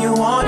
To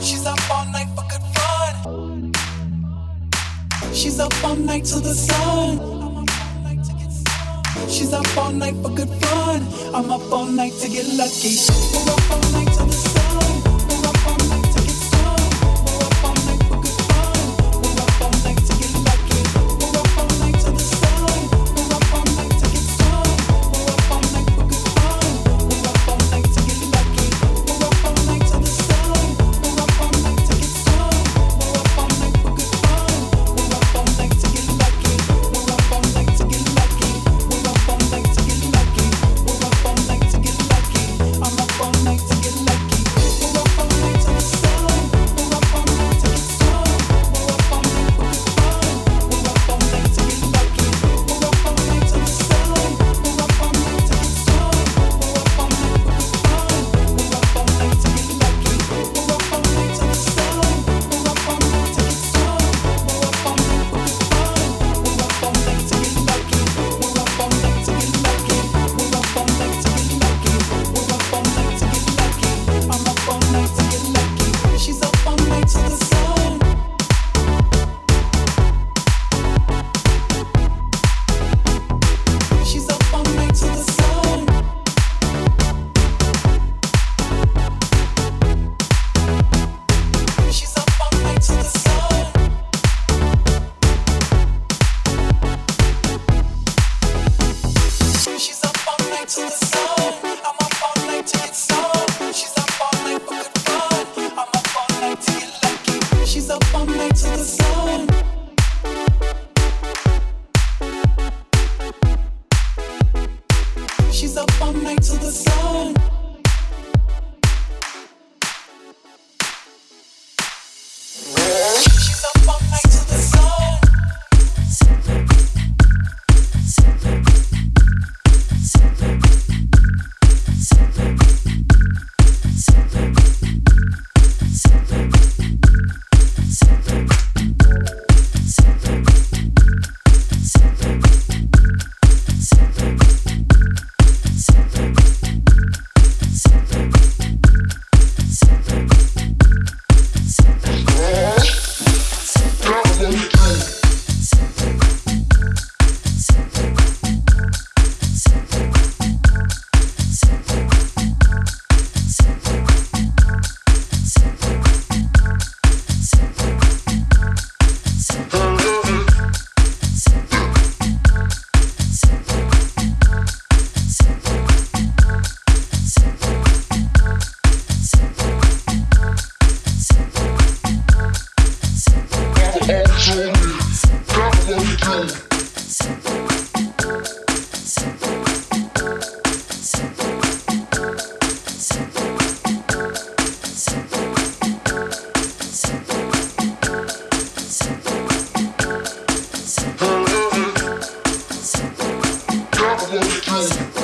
She's up all night for good fun. She's up all night till the sun. She's up all night for good fun. I'm up all night to get lucky. Bak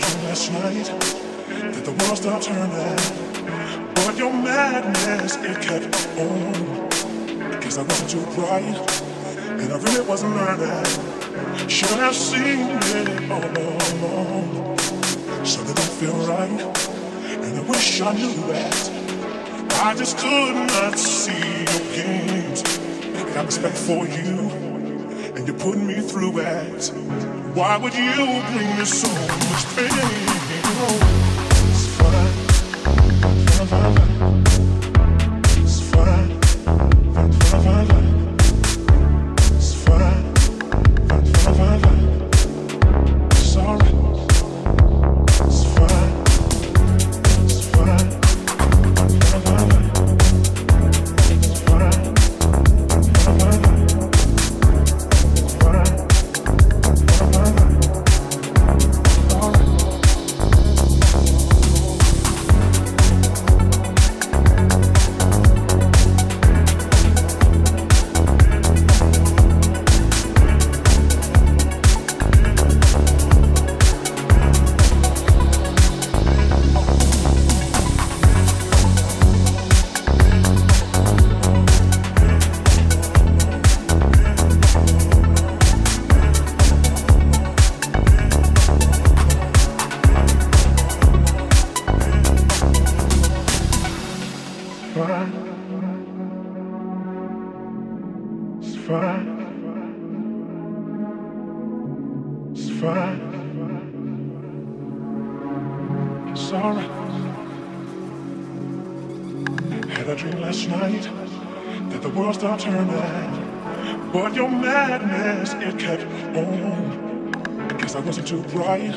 last night that the world stopped turning. But your madness, it kept on. Guess I wasn't too bright, and I really wasn't learning. Should have seen it all along. Something didn't feel right, and I wish I knew that. I just could not see your games. I got respect for you, and you put me through it. Why would you bring me so much pain? It's fine. It's fine. It's alright. Had a dream last night that the world started turning, but your madness it kept on. I guess I wasn't too bright,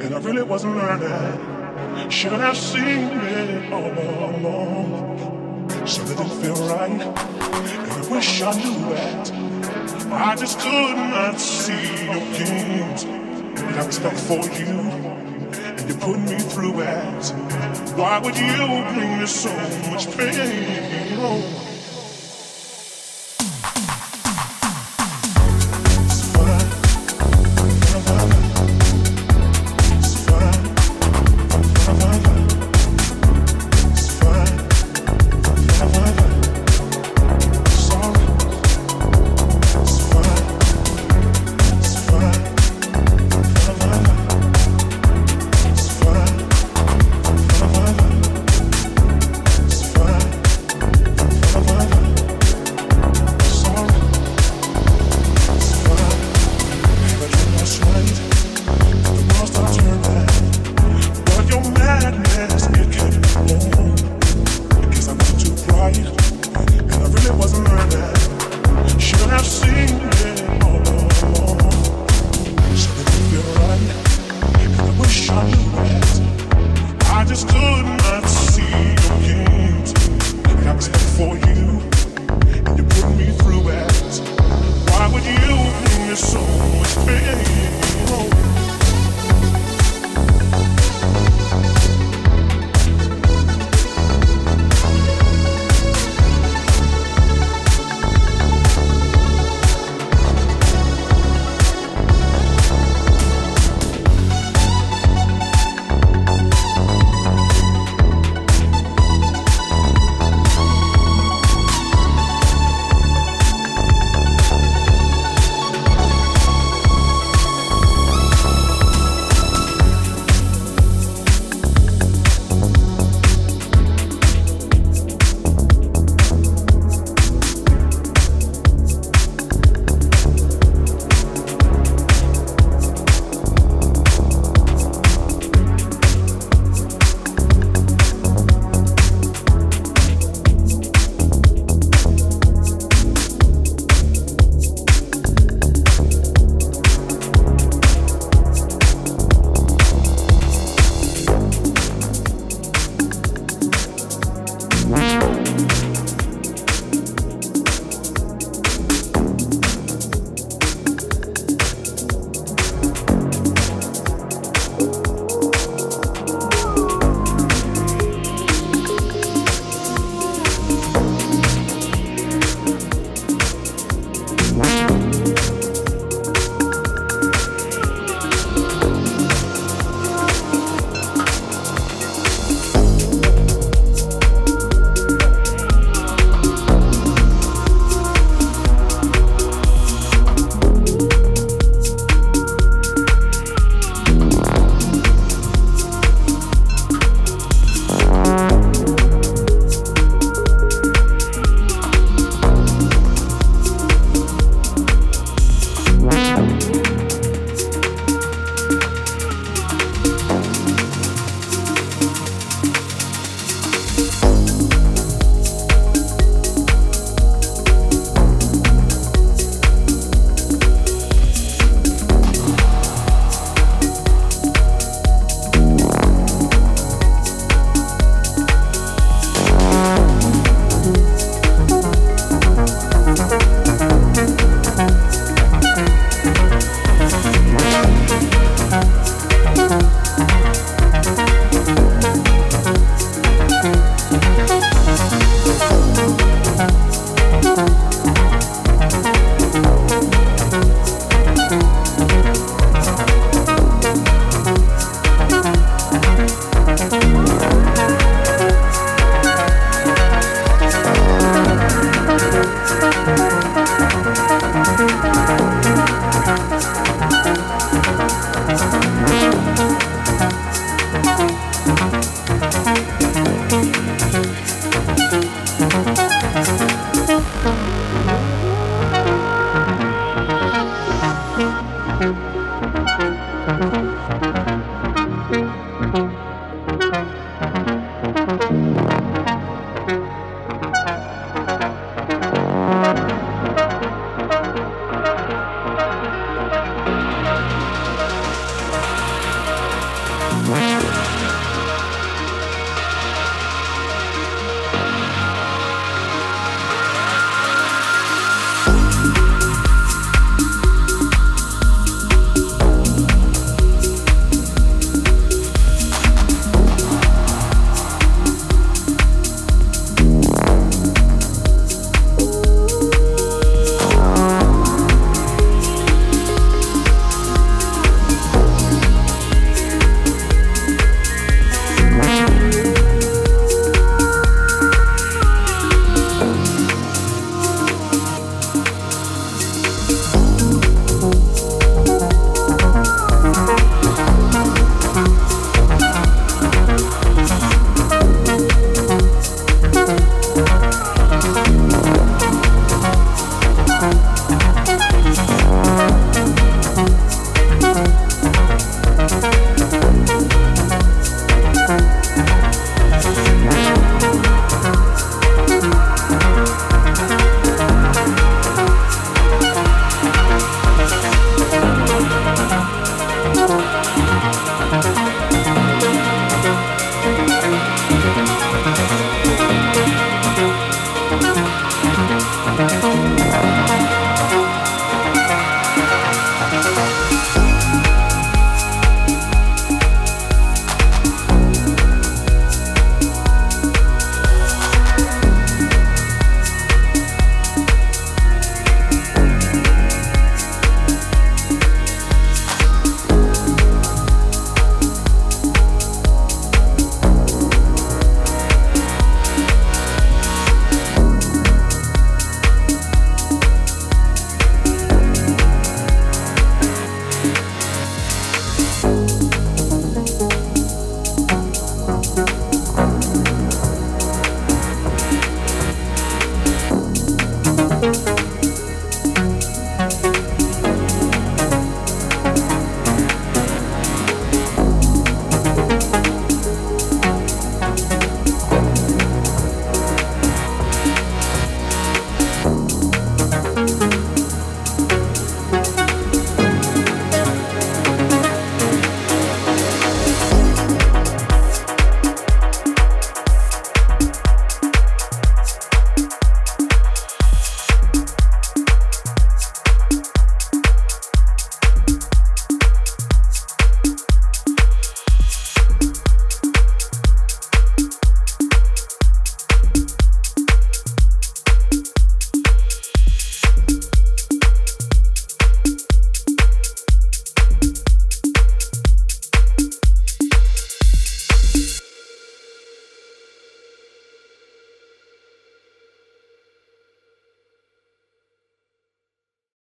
and I really wasn't learning. Should have seen it all along. Something didn't feel right, and I wish I knew that. I just could not see your games. And I was stuck for you, and you put me through it. Why would you bring me so much pain?